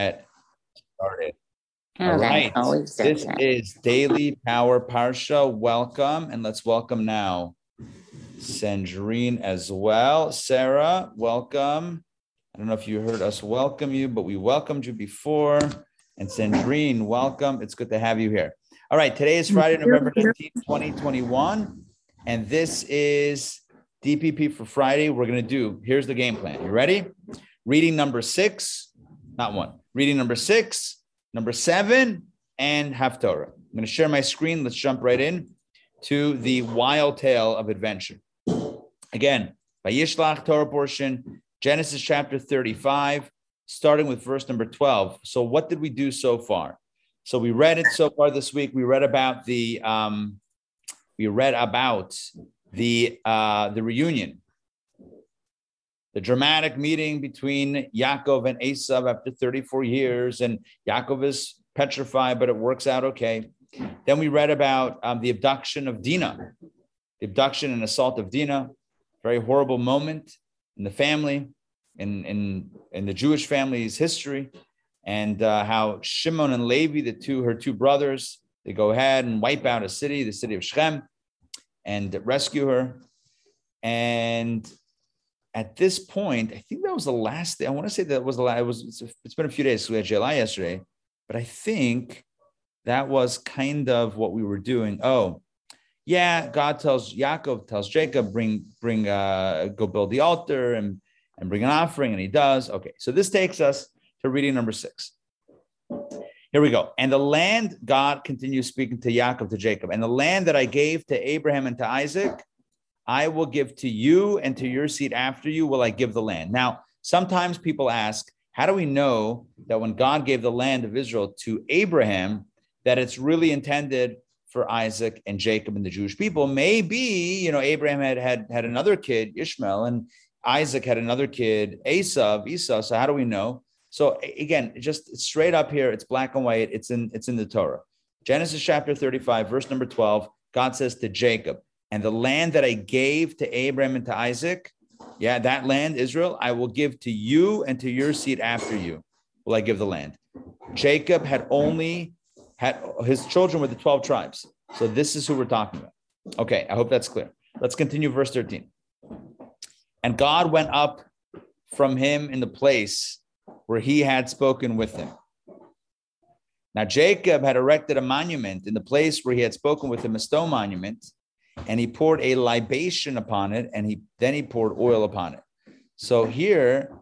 get started. Oh, All that right. always does This that. is Daily Power Parsha. Welcome, and let's welcome now Sandrine as well. Sarah, welcome. I don't know if you heard us welcome you, but we welcomed you before. And Sandrine, welcome. It's good to have you here. All right, today is Friday, November 19th, 2021. And this is DPP for Friday. We're going to do, here's the game plan. You ready? Reading number six, not one, reading number six, number seven, and Haftorah. I'm going to share my screen. Let's jump right in to the wild tale of adventure. Again, Vayishlach Torah portion, Genesis chapter 35, starting with verse number 12. So, what did we do so far? So, we read it so far this week. We read about the um, we read about the uh, the reunion, the dramatic meeting between Yaakov and Esav after 34 years, and Yaakov is petrified, but it works out okay. Then we read about um, the abduction of Dinah, the abduction and assault of Dinah, very horrible moment in the family, in in in the Jewish family's history, and uh, how Shimon and Levi, the two her two brothers, they go ahead and wipe out a city, the city of Shechem, and rescue her. And at this point, I think that was the last day. I want to say that was the last. It was. It's, it's been a few days. So we had July yesterday, but I think that was kind of what we were doing. Oh, yeah. God tells Yaakov tells Jacob bring bring uh go build the altar and and bring an offering, and he does. Okay, so this takes us to reading number six. Here we go. And the land, God continues speaking to Yaakov, to Jacob, and the land that I gave to Abraham and to Isaac, I will give to you and to your seed after you will I give the land. Now, sometimes people ask, how do we know that when God gave the land of Israel to Abraham, that it's really intended for Isaac and Jacob and the Jewish people? Maybe, you know, Abraham had had, had another kid, Ishmael, and Isaac had another kid, Esav, Esau. So how do we know? So again, just straight up here, it's black and white. It's in it's in the Torah. Genesis chapter 35, verse number 12. God says to Jacob, and the land that I gave to Abraham and to Isaac, yeah, that land, Israel, I will give to you and to your seed after you. Will I give the land? Jacob had only had his children were the 12 tribes. So this is who we're talking about. Okay, I hope that's clear. Let's continue verse 13. And God went up from him in the place where he had spoken with him. Now Jacob had erected a monument in the place where he had spoken with him, a stone monument, and he poured a libation upon it, and he then he poured oil upon it. So here,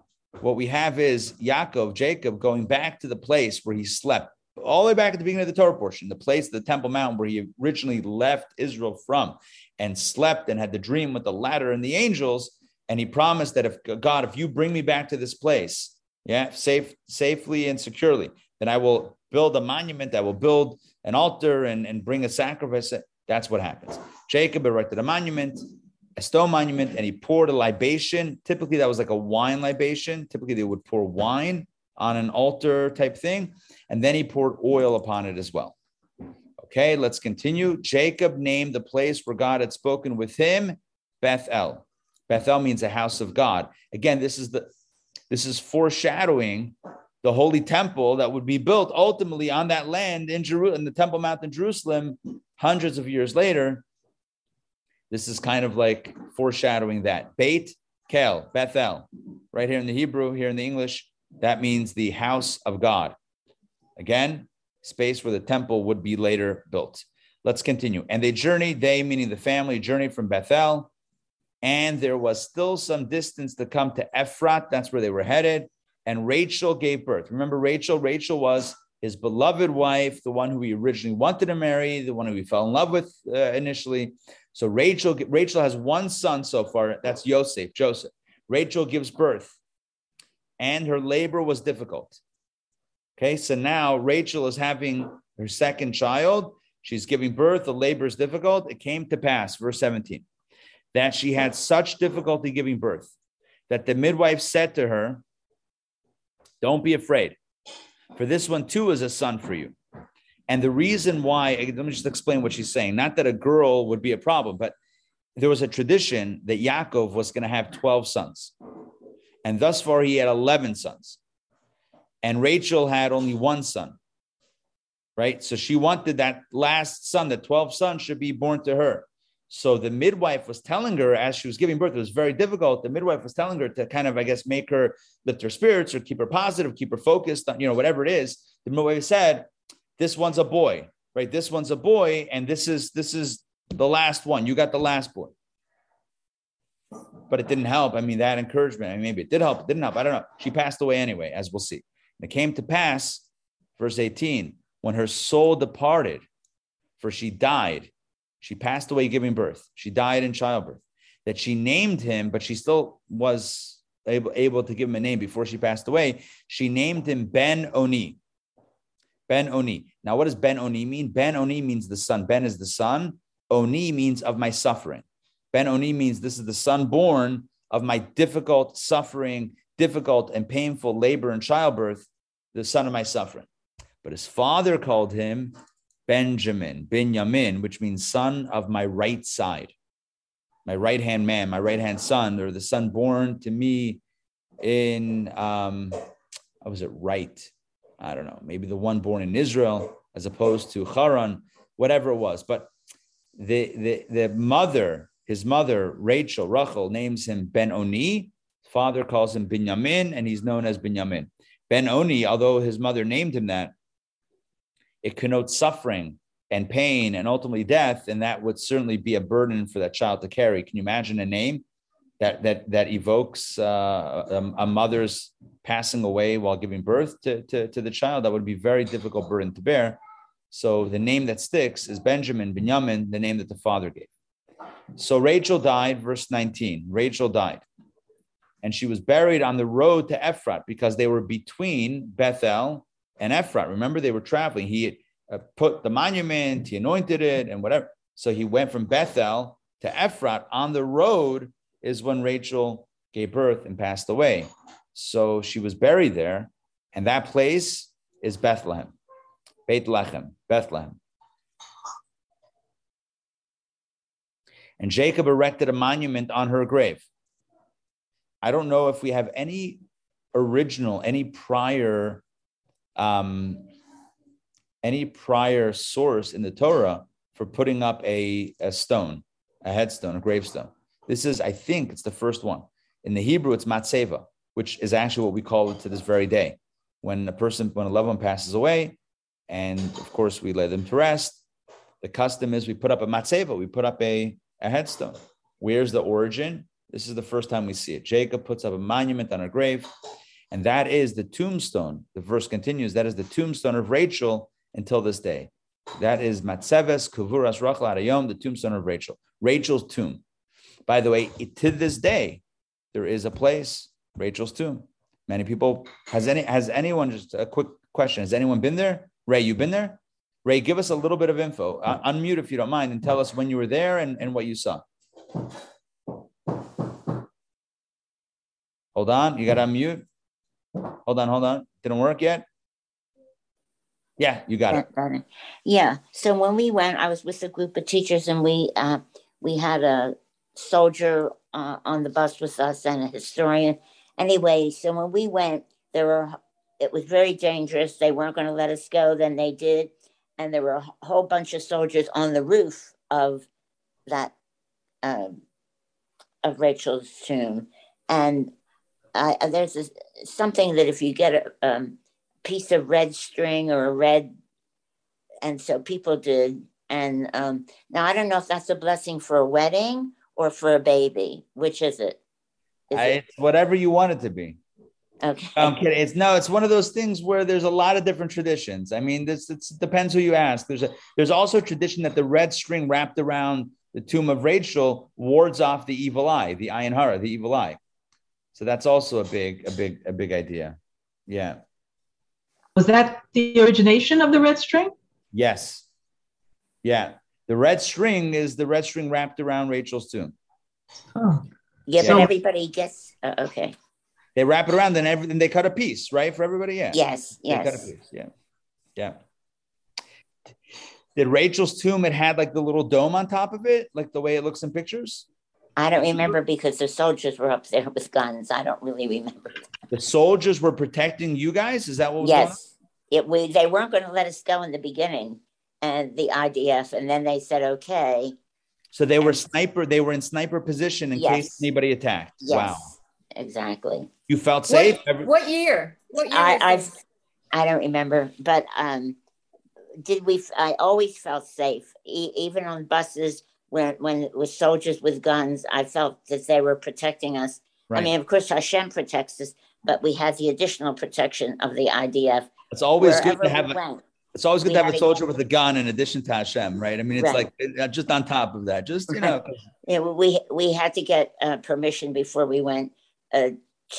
what we have is Yaakov, Jacob, going back to the place where he slept, all the way back at the beginning of the Torah portion, the place, the Temple Mount, where he originally left Israel from, and slept and had the dream with the ladder and the angels. And he promised that if God, if you bring me back to this place, yeah, safe, safely and securely, then I will build a monument, I will build an altar and, and bring a sacrifice. That's what happens. Jacob erected a monument, a stone monument, and he poured a libation. Typically, that was like a wine libation. Typically, they would pour wine on an altar type thing, and then he poured oil upon it as well. Okay, let's continue. Jacob named the place where God had spoken with him Bethel. Bethel means a house of God. Again, this is the this is foreshadowing the holy temple that would be built ultimately on that land in Jerusalem, in the Temple Mount in Jerusalem, hundreds of years later. This is kind of like foreshadowing that. Beit Kel, Bethel, right here in the Hebrew, here in the English, that means the house of God. Again, space where the temple would be later built. Let's continue. And they journeyed, they meaning the family, journeyed from Bethel, and there was still some distance to come to Ephrat. That's where they were headed. And Rachel gave birth. Remember Rachel? Rachel was his beloved wife, the one who he originally wanted to marry, the one who he fell in love with uh, initially. So Rachel, Rachel has one son so far. That's Yosef, Joseph. Rachel gives birth, and her labor was difficult. Okay, so now Rachel is having her second child. She's giving birth. The labor is difficult. It came to pass, verse 17, that she had such difficulty giving birth that the midwife said to her, Don't be afraid, for this one too is a son for you. And the reason why, eh, let me just explain what she's saying. Not that a girl would be a problem, but there was a tradition that Yaakov was going to have 12 sons. And thus far, he had 11 sons. and Rachel had only one son. Right. So she wanted that last son, the 12th son, should be born to her. So the midwife was telling her as she was giving birth, it was very difficult. The midwife was telling her to kind of, I guess, make her lift her spirits or keep her positive, keep her focused on, you know, whatever it is. The midwife said, This one's a boy, right? This one's a boy, and this is this is the last one. You got the last boy. But it didn't help. I mean, that encouragement, I mean, maybe it did help, it didn't help. I don't know. She passed away anyway, as we'll see. And it came to pass, verse 18, when her soul departed, for she died. She passed away giving birth. She died in childbirth. That she named him, but she still was able, able to give him a name before she passed away. She named him Ben Oni. Ben Oni. Now, what does Ben Oni mean? Ben Oni means the son. Ben is the son. Oni means of my suffering. Ben Oni means this is the son born of my difficult suffering, difficult and painful labor and childbirth, the son of my suffering. But his father called him Benjamin, Binyamin, which means son of my right side, my right hand man, my right hand son, or the son born to me in, um, how was it right? I don't know, maybe the one born in Israel as opposed to Haran, whatever it was. But the, the, the mother, his mother, Rachel, Rachel, names him Ben Oni. Father calls him Binyamin, and he's known as Binyamin. Ben Oni, although his mother named him that, it connotes suffering and pain and ultimately death, and that would certainly be a burden for that child to carry. Can you imagine a name that that that evokes uh, a, a, mother's passing away while giving birth to, to, to the child? That would be very difficult burden to bear. So the name that sticks is Benjamin, Benjamin, the name that the father gave. So Rachel died, verse 19. Rachel died. And she was buried on the road to Ephrat because they were between Bethel and Ephrat. Remember, they were traveling. He uh, put the monument, he anointed it, and whatever. So he went from Bethel to Ephrat. On the road is when Rachel gave birth and passed away. So she was buried there, and that place is Bethlehem, Beit Lechem, Bethlehem. And Jacob erected a monument on her grave. I don't know if we have any original, any prior um, any prior source in the Torah for putting up a, a stone, a headstone, a gravestone. This is, I think, it's the first one. In the Hebrew, it's matzeva, which is actually what we call it to this very day. When a person, when a loved one passes away, and of course we lay them to rest, the custom is we put up a matzeva, we put up a, a headstone. Where's the origin? This is the first time we see it. Jacob puts up a monument on her grave. And that is the tombstone. The verse continues that is the tombstone of Rachel until this day. That is Matzeves Kuvuras Rachel Arayom, the tombstone of Rachel. Rachel's tomb. By the way, to this day, there is a place, Rachel's tomb. Many people has any has anyone just a quick question? Has anyone been there? Ray, you been there? Ray, give us a little bit of info. Uh, unmute if you don't mind and tell us when you were there and, and what you saw. Hold on, you got to unmute. Hold on, hold on. Didn't work yet? Yeah, you got it. Yeah. So when we went, I was with a group of teachers, and we uh, we had a soldier uh, on the bus with us and a historian. Anyway, so when we went, there were it was very dangerous. They weren't going to let us go. Then they did, and there were a whole bunch of soldiers on the roof of that um, of Rachel's tomb, and uh, there's a, something that if you get a um, piece of red string or a red, and so people did. And um, now I don't know if that's a blessing for a wedding or for a baby. Which is it? Is I, it? It's whatever you want it to be. Okay. I'm kidding. It's no, it's one of those things where there's a lot of different traditions. I mean, this it depends who you ask. There's a there's also a tradition that the red string wrapped around the tomb of Rachel wards off the evil eye, the ayin hara, the evil eye. So that's also a big, a big, a big idea. Yeah. Was that the origination of the red string? Yes. Yeah. The red string is the red string wrapped around Rachel's tomb. Oh. Yeah, yeah. but everybody gets uh, okay. They wrap it around, then everything they cut a piece, right? For everybody, yeah. Yes, yes. They cut a piece, yeah, yeah. Did Rachel's tomb? It had like the little dome on top of it, like the way it looks in pictures. I don't remember because the soldiers were up there with guns. I don't really remember. The soldiers were protecting you guys. Is that what was going on? Yes, it we they weren't going to let us go in the beginning, and the IDF, and then they said okay. So they were sniper. They were in sniper position in case anybody attacked. Yes, Wow. exactly. You felt safe. What, Every- what year? What year? I I've? I don't remember, but um, did we? I always felt safe, e- even on buses when when it was soldiers with guns. I felt that they were protecting us. right. I mean, of course, Hashem protects us, but we had the additional protection of the IDF. it's always good to have. we A, went. It's always good to have a soldier with a gun in addition to Hashem, right? I mean, it's Right. like uh, just on top of that. Just you know, Yeah, we we had to get uh, permission before we went uh,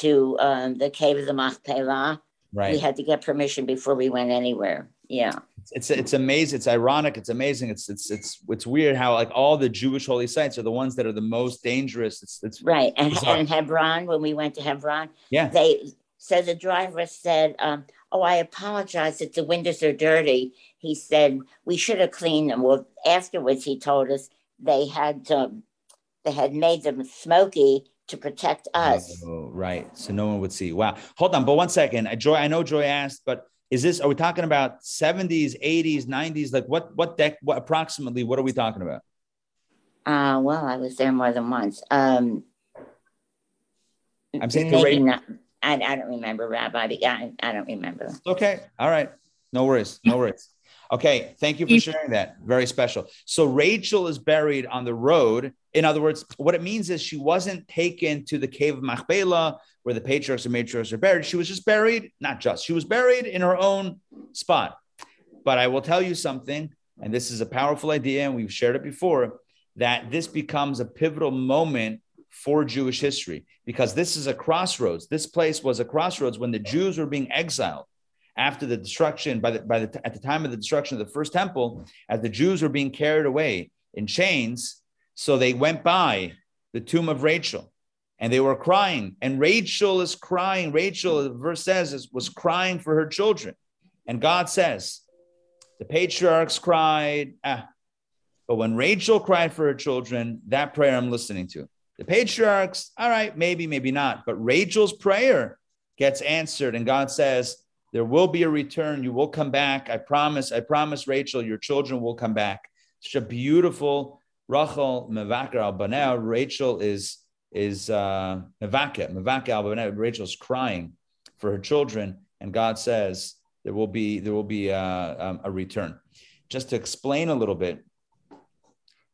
to um, the cave of the Machpelah. right? We had to get permission before we went anywhere. Yeah, it's it's amazing. It's ironic. It's amazing. It's it's it's it's weird how like all the Jewish holy sites are the ones that are the most dangerous. It's it's right. And, Bizarre. and Hebron, when we went to Hebron, yeah. they so the driver said, um, "Oh, I apologize that the windows are dirty." He said we should have cleaned them. Well, afterwards, he told us they had to, they had made them smoky to protect us. Oh, right. So no one would see. Wow. Hold on, but one second. I Joy, I know Joy asked, but is this? Are we talking about seventies, eighties, nineties? Like what? What deck? What approximately? What are we talking about? Uh, well, I was there more than once. Um, I'm saying the rate- not. I, I don't remember, Rabbi. but I, I don't remember. Okay. All right. No worries. No worries. Okay. Thank you for sharing that. Very special. So Rachel is buried on the road. In other words, what it means is she wasn't taken to the cave of Machpelah where the patriarchs and matriarchs are buried. She was just buried, not just, she was buried in her own spot. But I will tell you something, and this is a powerful idea, and we've shared it before, that this becomes a pivotal moment for Jewish history because this is a crossroads. This place was a crossroads when the Jews were being exiled after the destruction by the by the at the time of the destruction of the first temple, as the Jews were being carried away in chains. So they went by the tomb of Rachel, and they were crying. And Rachel is crying. Rachel, the verse says, is, was crying for her children. And God says, the patriarchs cried, ah, but when Rachel cried for her children, that prayer I'm listening to. The patriarchs, all right, maybe, maybe not. But Rachel's prayer gets answered, and God says, There will be a return. You will come back. I promise. I promise, Rachel, your children will come back. Such a beautiful Rachel Mevakar al. Rachel is is uh Mevaka, Mevaka al. Rachel's crying for her children, and God says there will be there will be uh, um, a return. Just to explain a little bit,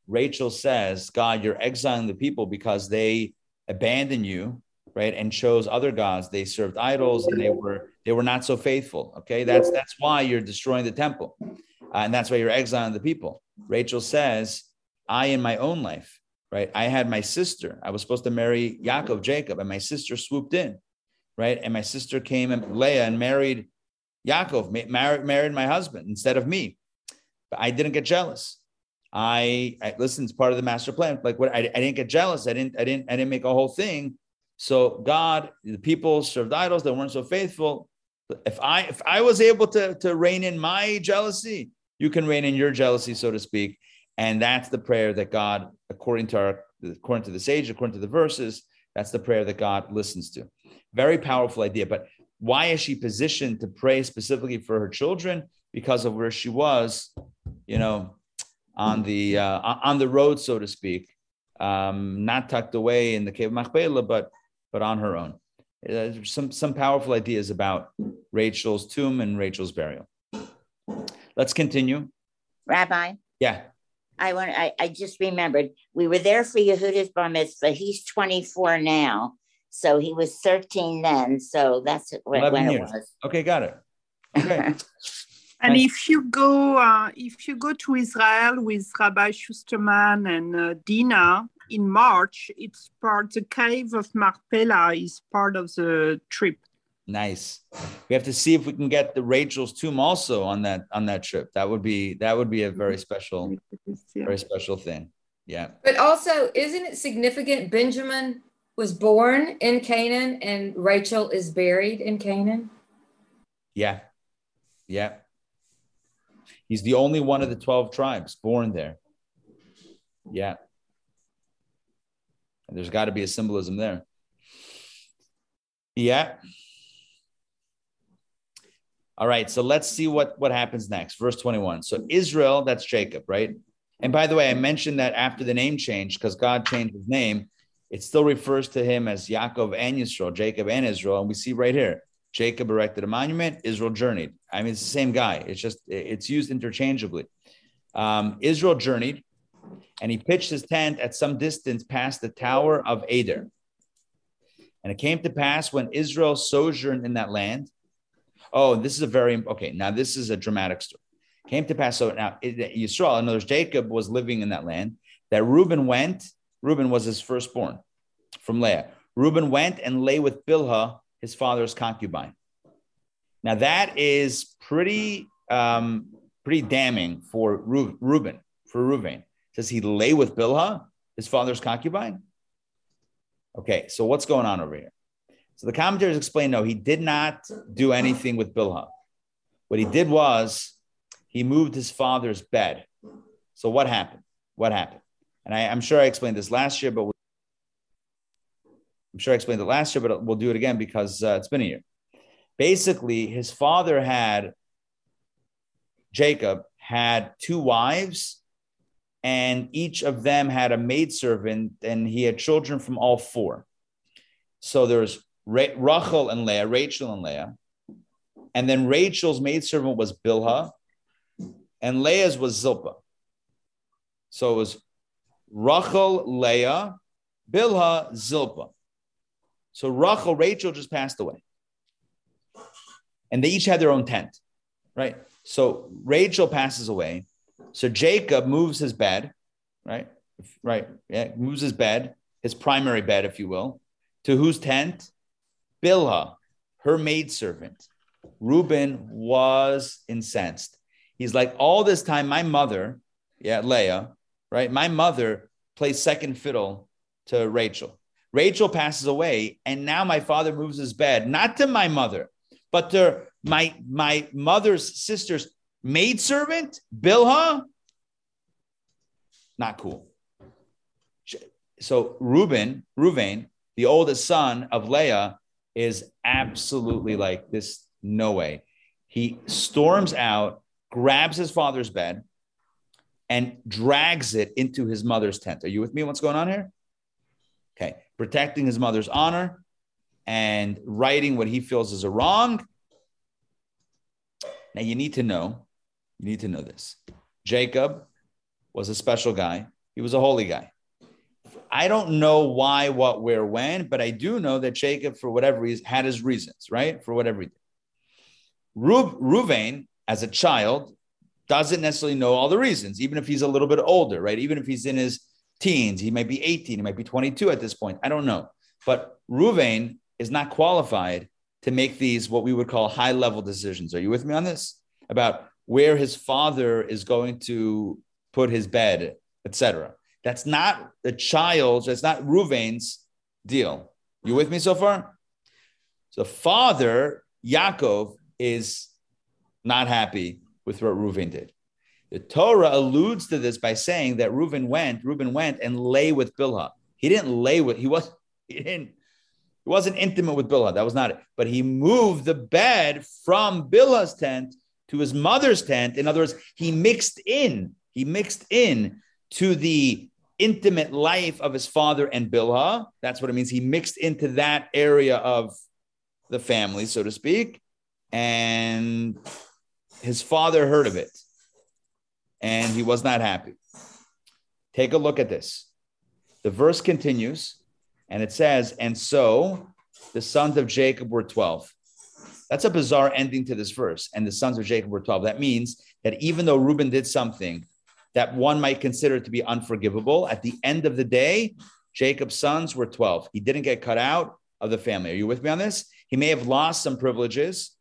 Rachel says, God, you're exiling the people because they abandoned you, right? And chose other gods. They served idols and they were they were not so faithful. Okay. That's that's why you're destroying the temple. Uh, and that's why you're exiling the people. Rachel says, I in my own life, right? I had my sister. I was supposed to marry Yaakov, Jacob, and my sister swooped in, right? And my sister came and Leah and married Yaakov, married, married my husband instead of me. But I didn't get jealous. I, I listen, it's part of the master plan. Like what I, I didn't get jealous. I didn't, I didn't, I didn't make a whole thing. So God, the people served idols that weren't so faithful. If I if I was able to, to rein in my jealousy, you can rein in your jealousy, so to speak. And that's the prayer that God, according to our according to the sage, according to the verses, that's the prayer that God listens to. Very powerful idea. But why is she positioned to pray specifically for her children? Because of where she was, you know, on the uh, on the road, so to speak, um, not tucked away in the cave of Machpelah, but but on her own. Uh, some some powerful ideas about Rachel's tomb and Rachel's burial. Let's continue. Rabbi, Yeah, I want. I, I just remembered we were there for Yehuda's bar mitzvah. He's 24 now, so he was 13 then. So that's when, 11 when it was. okay, got it. Okay. And if you go, uh, if you go to Israel with Rabbi Schusterman and uh, Dina in March, it's part. The cave of Machpelah is part of the trip. Nice. We have to see if we can get the Rachel's tomb also on that on that trip. That would be that would be a very special, Yeah. very special thing. Yeah. But also, isn't it significant? Benjamin was born in Canaan and Rachel is buried in Canaan. Yeah. Yeah. He's the only one of the 12 tribes born there. Yeah. And There's got to be a symbolism there. Yeah. All right, so let's see what, what happens next. Verse 21. So Israel, that's Jacob, right? And by the way, I mentioned that after the name change, because God changed his name, it still refers to him as Yaakov and Israel, Jacob and Israel. And we see right here, Jacob erected a monument, Israel journeyed. I mean, it's the same guy. It's just, it's used interchangeably. Um, Israel journeyed, and he pitched his tent at some distance past the tower of Eder. And it came to pass when Israel sojourned in that land. Oh, this is a very okay. Now this is a dramatic story. Came to pass so now Israel, in other words, Jacob was living in that land. That Reuben went. Reuben was his firstborn from Leah. Reuben went and lay with Bilhah, his father's concubine. Now that is pretty um, pretty damning for Reuben for Reuben. Does he lay with Bilhah, his father's concubine? Okay, so what's going on over here? So the commentators explain no, he did not do anything with Bilhah. What he did was he moved his father's bed. So what happened? What happened? And I, am sure I explained this last year, but I'm sure I explained it last year, but we'll do it again because uh, it's been a year. Basically, his father had Jacob had two wives and each of them had a maidservant, and he had children from all four. So there's Rachel and Leah, Rachel and Leah. And then Rachel's maidservant was Bilhah, and Leah's was Zilpah. So it was Rachel, Leah, Bilhah, Zilpah. So Rachel, Rachel just passed away. And they each had their own tent, right? So Rachel passes away. So Jacob moves his bed, right? Right. Yeah, moves his bed, his primary bed, if you will, to whose tent? Bilhah, her maidservant. Reuben was incensed. He's like, all this time, my mother, yeah, Leah, right? My mother plays second fiddle to Rachel. Rachel passes away, and now my father moves his bed, not to my mother, but to my my mother's sister's maidservant, Bilhah, not cool. So Reuben, Reuven, the oldest son of Leah, is absolutely like this. No way. He storms out, grabs his father's bed, and drags it into his mother's tent. Are you with me? What's going on here? Okay, protecting his mother's honor and righting what he feels is a wrong. Now you need to know you need to know this. Jacob was a special guy. He was a holy guy. I don't know why, what, where, when, but I do know that Jacob, for whatever reason, had his reasons, right? For whatever reason. Ruvain, as a child, doesn't necessarily know all the reasons, even if he's a little bit older, right? Even if he's in his teens, he might be 18, he might be 22 at this point. I don't know. But Ruvain is not qualified to make these what we would call high level decisions. Are you with me on this? About where his father is going to put his bed, etc. That's not the child's, that's not Ruvain's deal. You with me so far? So father, Yaakov, is not happy with what Reuven did. The Torah alludes to this by saying that Reuven went, Reuben went and lay with Bilhah. He didn't lay with, he was, he didn't, he wasn't intimate with Bilhah. That was not it. But he moved the bed from Bilhah's tent to his mother's tent. In other words, he mixed in, he mixed in to the intimate life of his father and Bilhah. That's what it means. He mixed into that area of the family, so to speak. And his father heard of it and he was not happy. Take a look at this. The verse continues and it says, And so the sons of Jacob were 12. That's a bizarre ending to this verse. And the sons of Jacob were 12. That means that even though Reuben did something that one might consider to be unforgivable, at the end of the day, Jacob's sons were 12. He didn't get cut out of the family. Are you with me on this? He may have lost some privileges,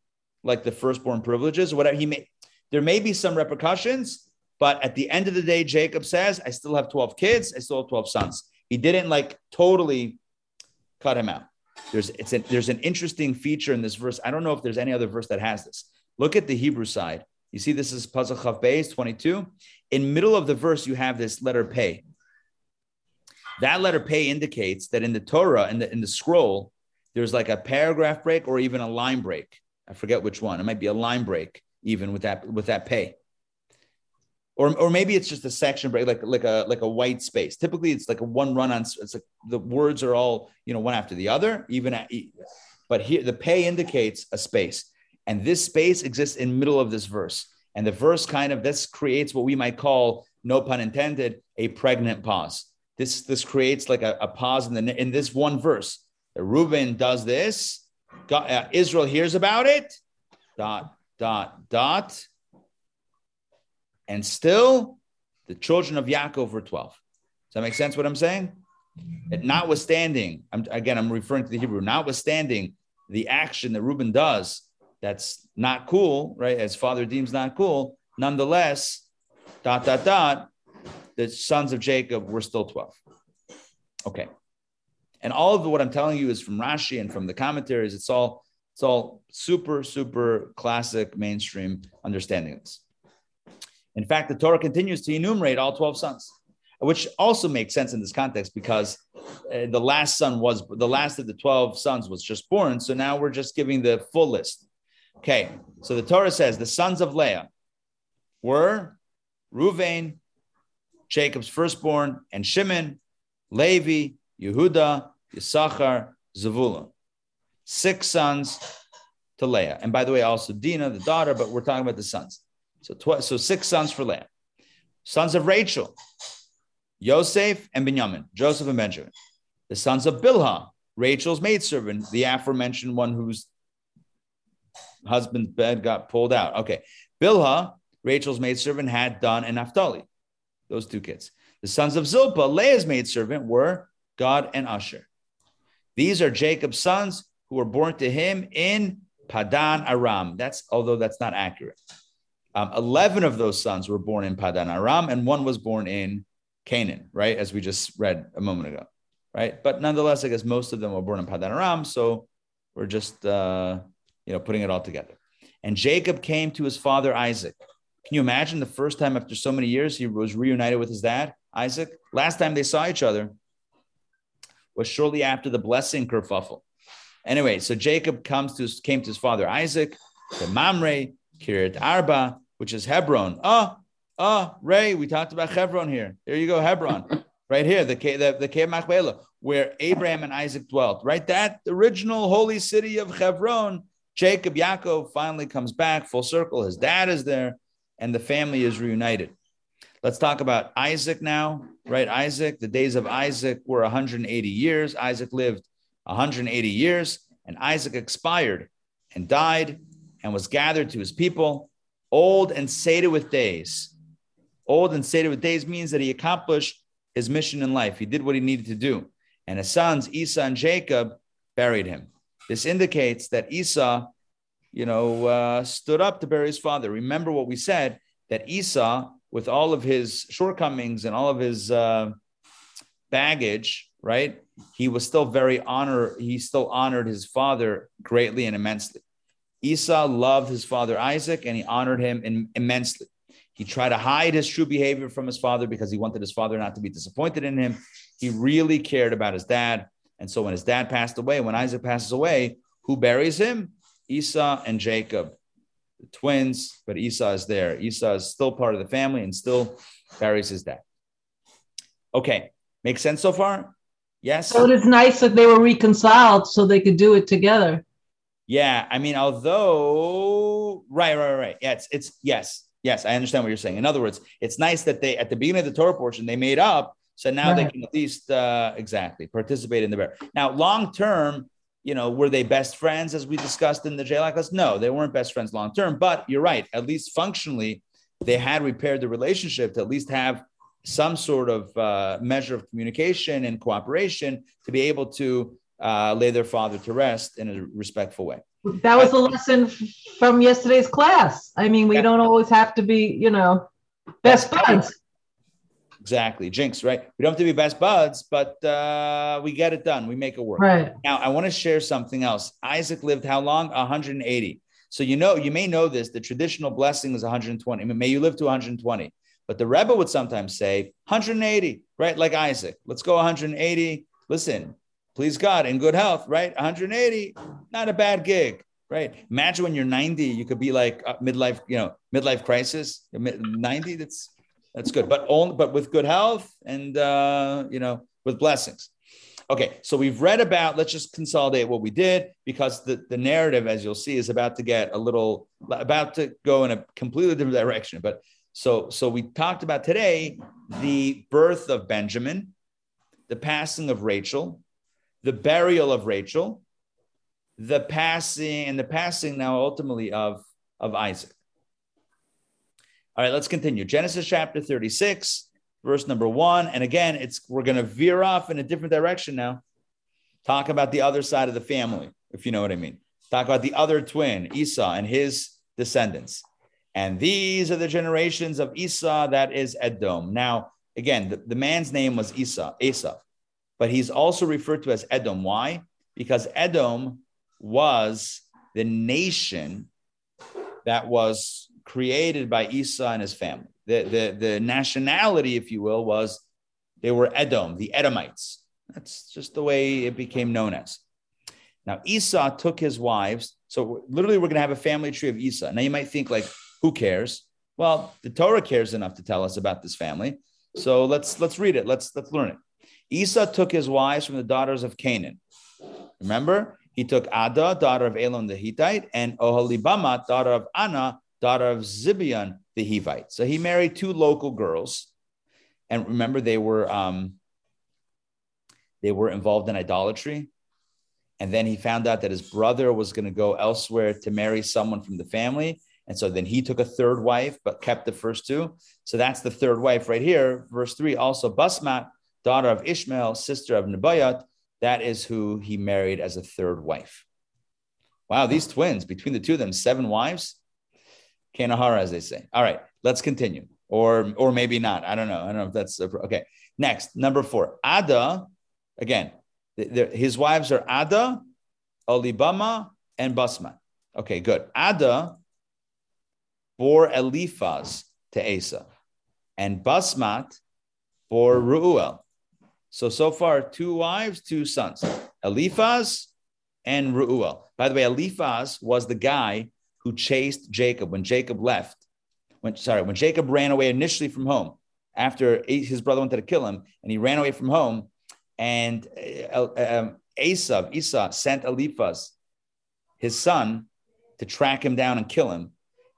like the firstborn privileges, whatever. He may there may be some repercussions, but at the end of the day, Jacob says, I still have 12 kids, I still have 12 sons. He didn't like totally cut him out. There's it's a, there's an interesting feature in this verse. I don't know if there's any other verse that has this. Look at the Hebrew side. You see, this is Pasach Chav Beis 22. In middle of the verse, you have this letter Pei. That letter pay indicates that in the Torah, in the in the scroll, there's like a paragraph break or even a line break. I forget which one. It might be a line break, even with that with that pay. Or, or maybe it's just a section break, like like a like a white space. Typically, it's like a one run on. It's like the words are all you know one after the other. Even at, but here the pay indicates a space, and this space exists in middle of this verse. And the verse kind of this creates what we might call, no pun intended, a pregnant pause. This this creates like a, a pause in the in this one verse. Reuben does this. God, uh, Israel hears about it. Dot dot dot and still the children of Yaakov were 12. Does that make sense what I'm saying? And notwithstanding, I'm, again, I'm referring to the Hebrew, notwithstanding the action that Reuben does that's not cool, right? As father deems not cool, nonetheless, dot, dot, dot, the sons of Jacob were still 12. Okay. And all of what I'm telling you is from Rashi and from the commentaries. It's all, it's all super, super classic mainstream understanding of this. In fact, the Torah continues to enumerate all 12 sons, which also makes sense in this context because uh, the last son was the last of the 12 sons was just born. So now we're just giving the full list. Okay, so the Torah says the sons of Leah were Ruvain, Jacob's firstborn, and Shimon, Levi, Yehuda, Yisachar, Zavulun. Six sons to Leah. And by the way, also Dinah, the daughter, but we're talking about the sons. So, tw- so six sons for Leah. Sons of Rachel, Yosef and Benjamin, Joseph and Benjamin. The sons of Bilhah, Rachel's maidservant, the aforementioned one whose husband's bed got pulled out. Okay. Bilhah, Rachel's maidservant, had Dan and Naphtali, those two kids. The sons of Zilpah, Leah's maidservant, were Gad and Asher. These are Jacob's sons who were born to him in Padan Aram. That's although that's not accurate. Um, 11 of those sons were born in Padan Aram, and one was born in Canaan, right? As we just read a moment ago, right? But nonetheless, I guess most of them were born in Padan Aram. So we're just, uh, you know, putting it all together. And Jacob came to his father Isaac. Can you imagine the first time after so many years he was reunited with his dad, Isaac? Last time they saw each other was shortly after the blessing kerfuffle. Anyway, so Jacob comes to came to his father Isaac, to Mamre, Kiryat Arba, which is Hebron. Oh, oh, Ray, we talked about Hebron here. There you go, Hebron, right here, the the, the cave Machpelah, where Abraham and Isaac dwelt. Right, that original holy city of Hebron. Jacob Yaakov finally comes back full circle. His dad is there, and the family is reunited. Let's talk about Isaac now, right? Isaac, the days of Isaac were 180 years. Isaac lived 180 years, and Isaac expired and died and was gathered to his people old and sated with days. Old and sated with days means that he accomplished his mission in life. He did what he needed to do. And his sons, Esau and Jacob, buried him. This indicates that Esau, you know, uh, stood up to bury his father. Remember what we said that Esau, with all of his shortcomings and all of his uh, baggage, right? He was still very honor. He still honored his father greatly and immensely. Esau loved his father Isaac and he honored him immensely. He tried to hide his true behavior from his father because he wanted his father not to be disappointed in him. He really cared about his dad. And so when his dad passed away, when Isaac passes away, who buries him? Esau and Jacob, the twins, but Esau is there. Esau is still part of the family and still buries his dad. Okay, makes sense so far? Yes. So it is nice that they were reconciled so they could do it together. Yeah, I mean, although right, right, right. Yeah, it's it's yes, yes, I understand what you're saying. In other words, it's nice that they at the beginning of the Torah portion they made up, so now right. they can at least uh, exactly participate in the bear. Now, long term, you know, were they best friends as we discussed in the Jalak list? No, they weren't best friends long term. But you're right. At least functionally, they had repaired the relationship to at least have some sort of uh, measure of communication and cooperation to be able to uh, lay their father to rest in a respectful way. That was the lesson from yesterday's class. I mean, we yeah. don't always have to be, you know, best buds. Exactly, jinx, right? We don't have to be best buds, but uh, we get it done. We make it work. Right. Now, I want to share something else. Isaac lived how long? 180. So you know, you may know this. The traditional blessing is 120. I mean, may you live to 120. But the Rebbe would sometimes say 180, right? Like Isaac. Let's go 180. Listen, please God, in good health, right? 180, not a bad gig, right? Imagine when you're 90, you could be like midlife, you know, midlife crisis. 90, that's that's good, but only but with good health and uh, you know with blessings. Okay, so we've read about. Let's just consolidate what we did because the the narrative, as you'll see, is about to get a little about to go in a completely different direction. But so so we talked about today the birth of Benjamin, the passing of Rachel, the burial of Rachel, the passing and the passing now ultimately of, of Isaac. All right, let's continue. Genesis chapter 36, verse number one. And again, it's we're going to veer off in a different direction now. Talk about the other side of the family, if you know what I mean. Talk about the other twin, Esau, and his descendants. And these are the generations of Esau, that is Edom. Now, again, the, the man's name was Esau, Esau but he's also referred to as Edom. Why? Because Edom was the nation that was created by Esau and his family. The, the, the nationality, if you will, was they were Edom, the Edomites. That's just the way it became known as. Now, Esau took his wives. So, literally, we're going to have a family tree of Esau. Now, you might think, like, who cares? Well, the Torah cares enough to tell us about this family. So let's let's read it. Let's let's learn it. Esau took his wives from the daughters of Canaan. Remember, he took Ada, daughter of Elon the Hittite, and Oholibama, daughter of Anna, daughter of Zibeon the Hivite. So he married two local girls, and remember they were um, they were involved in idolatry. And then he found out that his brother was going to go elsewhere to marry someone from the family. And so then he took a third wife, but kept the first two. So that's the third wife right here. Verse three also, Basmat, daughter of Ishmael, sister of Nebayat. That is who he married as a third wife. Wow, these twins, between the two of them, seven wives. Kanahara, as they say. All right, let's continue. Or, or maybe not. I don't know. I don't know if that's okay. Next, number four. Ada, again, his wives are Ada, Olibama, and Basma. Okay, good. Ada bore Eliphaz to Esau, and Basmat bore Ruel. So, so far, two wives, two sons, Eliphaz and Reuel. By the way, Eliphaz was the guy who chased Jacob when Jacob left. When, sorry, when Jacob ran away initially from home after his brother wanted to kill him, and he ran away from home. And uh, um, Esau, Esau sent Eliphaz, his son, to track him down and kill him.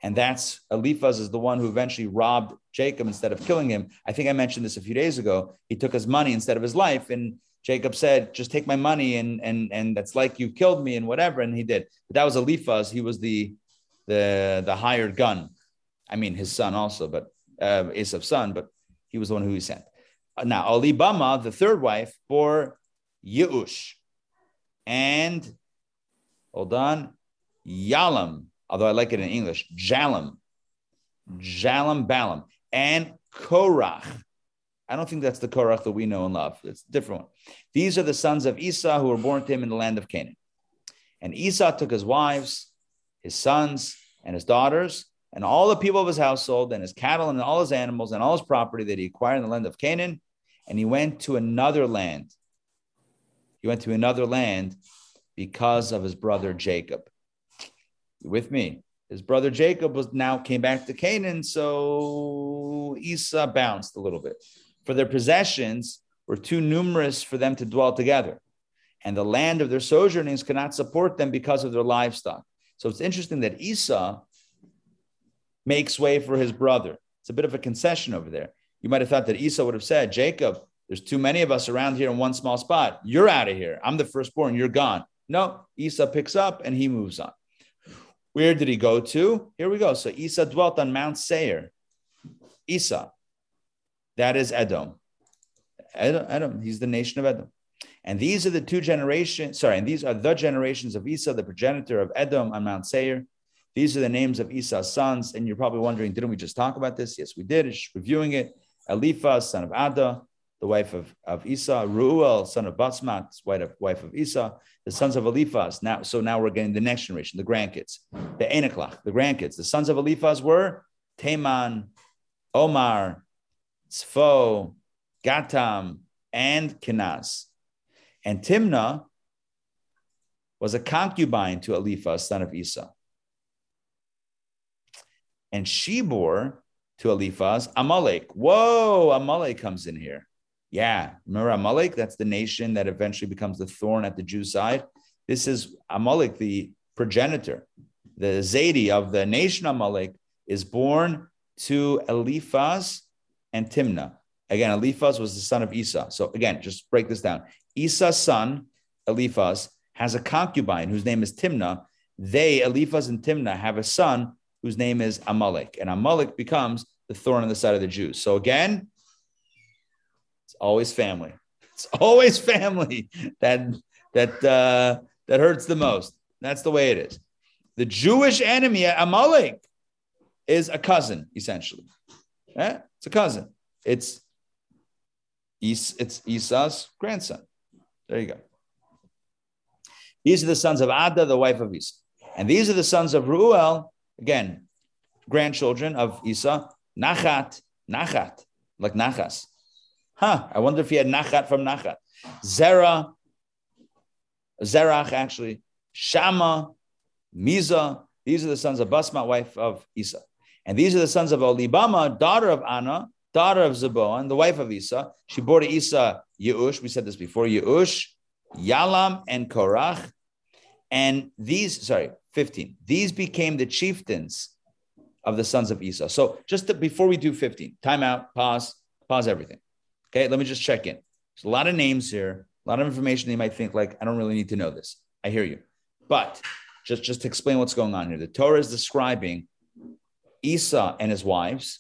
And that's Eliphaz is the one who eventually robbed Jacob instead of killing him. I think I mentioned this a few days ago. He took his money instead of his life. And Jacob said, just take my money and and and that's like you killed me and whatever. And he did. But that was Eliphaz. He was the the the hired gun. I mean his son also, but uh Esau's son, but he was the one who he sent. Now, Olibama, the third wife, bore Yeush. And hold on, Yalam although I like it in English, Jalam, Jalam Balam, and Korach. I don't think that's the Korach that we know and love. It's a different one. These are the sons of Esau who were born to him in the land of Canaan. And Esau took his wives, his sons, and his daughters, and all the people of his household, and his cattle, and all his animals, and all his property that he acquired in the land of Canaan. And he went to another land. He went to another land because of his brother Jacob with me. His brother Jacob was now came back to Canaan, so Esau bounced a little bit. For their possessions were too numerous for them to dwell together, and the land of their sojournings could not support them because of their livestock. So it's interesting that Esau makes way for his brother. It's a bit of a concession over there. You might have thought that Esau would have said, Jacob, there's too many of us around here in one small spot. You're out of here. I'm the firstborn. You're gone. No, Esau picks up and he moves on. Where did he go to? Here we go. So Esau dwelt on Mount Seir. Esau, that is Edom. Edom. Edom, he's the nation of Edom. And these are the two generations, sorry, and these are the generations of Esau, the progenitor of Edom on Mount Seir. These are the names of Esau's sons. And you're probably wondering, didn't we just talk about this? Yes, we did. It's reviewing it. Eliphaz, son of Ada, the wife of, of Esau, Ruel, son of Basmat, wife of, wife of Esau, the sons of Eliphaz. Now, so now we're getting the next generation, the grandkids, the Enoklach, the grandkids. The sons of Eliphaz were Teman, Omar, Tzfo, Gatam, and Kenaz. And Timnah was a concubine to Eliphaz, son of Esau. And she bore to Eliphaz Amalek. Whoa, Amalek comes in here. Yeah, remember Amalek? That's the nation that eventually becomes the thorn at the Jew side. This is Amalek, the progenitor, the Zaidi of the nation Amalek, is born to Eliphaz and Timnah. Again, Eliphaz was the son of Esau. So again, just break this down. Esau's son, Eliphaz, has a concubine whose name is Timnah. They, Eliphaz and Timnah, have a son whose name is Amalek. And Amalek becomes the thorn on the side of the Jews. So again, it's always family. It's always family that that uh, that hurts the most. That's the way it is. The Jewish enemy, Amalek, is a cousin, essentially. Yeah? It's a cousin. It's Es- it's Esau's grandson. There you go. These are the sons of Ada, the wife of Esau. And these are the sons of Ruel, again, grandchildren of Esau, Nachat, Nachat, like Nachas. Huh, I wonder if he had Nachat from Nachat. Zerah, Zerach, actually, Shama, Miza. These are the sons of Basma, wife of Esau. And these are the sons of Olibama, daughter of Anna, daughter of Zibeon, the wife of Esau. She bore to Esau Yeush. We said this before. Yeush, Yalam, and Korach. And these, sorry, 15. These became the chieftains of the sons of Esau. So just to, before we do 15, time out, pause, pause everything. Okay, let me just check in. There's a lot of names here, a lot of information. You might think like, I don't really need to know this. I hear you. But just, just to explain what's going on here, the Torah is describing Esau and his wives,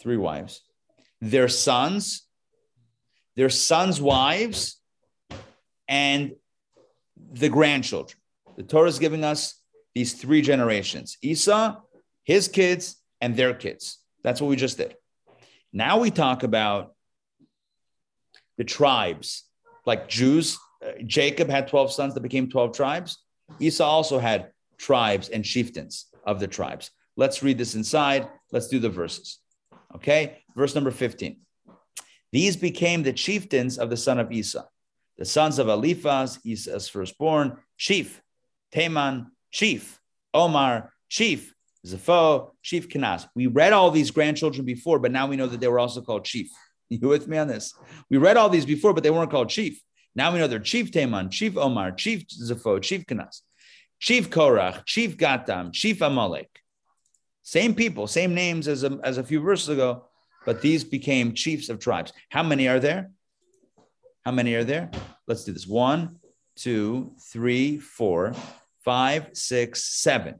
three wives, their sons, their sons' wives, and the grandchildren. The Torah is giving us these three generations Esau, his kids, and their kids. That's what we just did. Now we talk about the tribes, like Jews. Uh, Jacob had 12 sons that became 12 tribes. Esau also had tribes and chieftains of the tribes. Let's read this inside. Let's do the verses. Okay, verse number 15. These became the chieftains of the son of Esau, the sons of Eliphaz, Esau's firstborn, chief, Teman, chief, Omar, chief, Zapho, chief Kenaz. We read all these grandchildren before, but now we know that they were also called chief. You with me on this? We read all these before, but they weren't called chief. Now we know they're chief Teman, chief Omar, chief Zapho, chief Kenaz, chief Korach, chief Gatam, chief Amalek. Same people, same names as a, as a few verses ago, but these became chiefs of tribes. How many are there? How many are there? Let's do this. One, two, three, four, five, six, seven.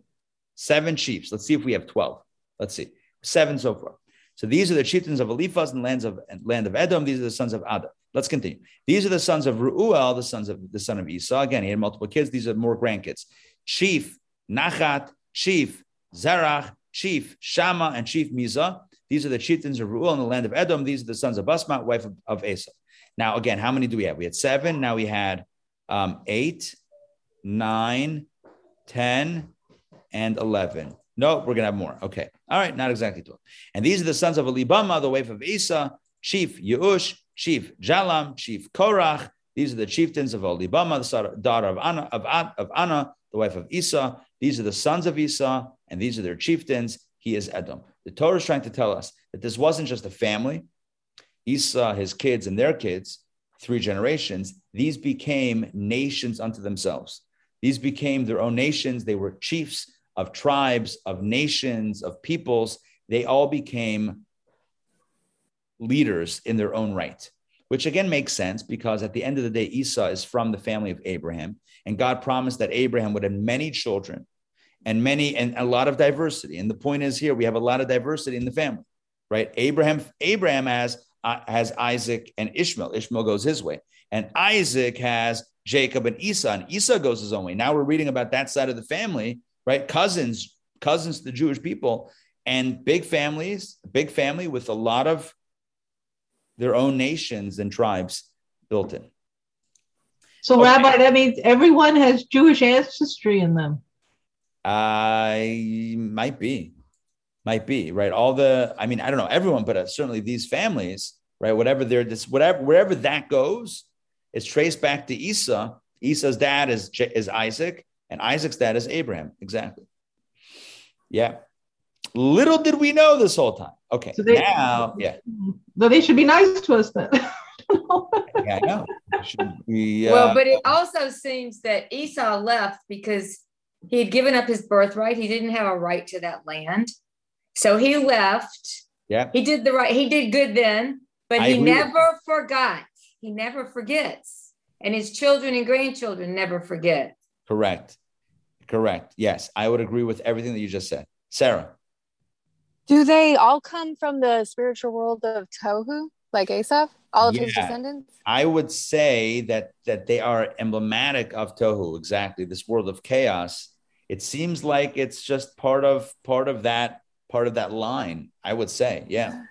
Seven chiefs. Let's see if we have 12. Let's see. Seven so far. So these are the chieftains of Eliphaz and lands of and land of Edom. These are the sons of Ada. Let's continue. These are the sons of Ruel, the sons of the son of Esau. Again, he had multiple kids. These are more grandkids. Chief Nachat, Chief Zerach, chief Shama, and chief Miza. These are the chieftains of Ruel in the land of Edom. These are the sons of Basma, wife of, of Asa. Now, again, how many do we have? We had seven. Now we had um, eight, nine, ten, and 11. No, we're going to have more. Okay. All right. Not exactly 12. And these are the sons of Alibama, the wife of Isa, chief Yeush, chief Jalam, chief Korach. These are the chieftains of Alibama, the daughter of Anna, of, of Anna, the wife of Isa. These are the sons of Isa, and these are their chieftains. He is Edom. The Torah is trying to tell us that this wasn't just a family. Esau, his kids, and their kids, three generations, these became nations unto themselves. These became their own nations. They were chiefs of tribes, of nations, of peoples. They all became leaders in their own right, which again makes sense because at the end of the day, Esau is from the family of Abraham. And God promised that Abraham would have many children and many and a lot of diversity. And the point is here we have a lot of diversity in the family, right? Abraham Abraham has uh, has Isaac and Ishmael. Ishmael goes his way, and Isaac has Jacob and Esau, and Esau goes his own way. Now we're reading about that side of the family, right? Cousins, cousins to the Jewish people, and big families, big family with a lot of their own nations and tribes built in. So, okay. Rabbi, that means everyone has Jewish ancestry in them. I might be. might be right. All the, I mean, I don't know everyone, but uh, certainly these families, right? Whatever they're this, whatever wherever that goes, it's traced back to Esau. Esau's dad is is Isaac, and Isaac's dad is Abraham. Exactly. Yeah. Little did we know this whole time. Okay. So they, now, yeah. So they should be nice to us then. yeah, I know. Be, uh, well, but it also seems that Esau left because he had given up his birthright. He didn't have a right to that land. So he left. Yeah. He did the right, he did good then, but I he never forgot. He never forgets. And his children and grandchildren never forget. Correct. Correct. Yes. I would agree with everything that you just said. Sarah. Do they all come from the spiritual world of Tohu, like Esav? All of yeah, his descendants? I would say that that they are emblematic of Tohu, exactly. This world of chaos. It seems like it's just part of part of that part of that line. I would say, yeah.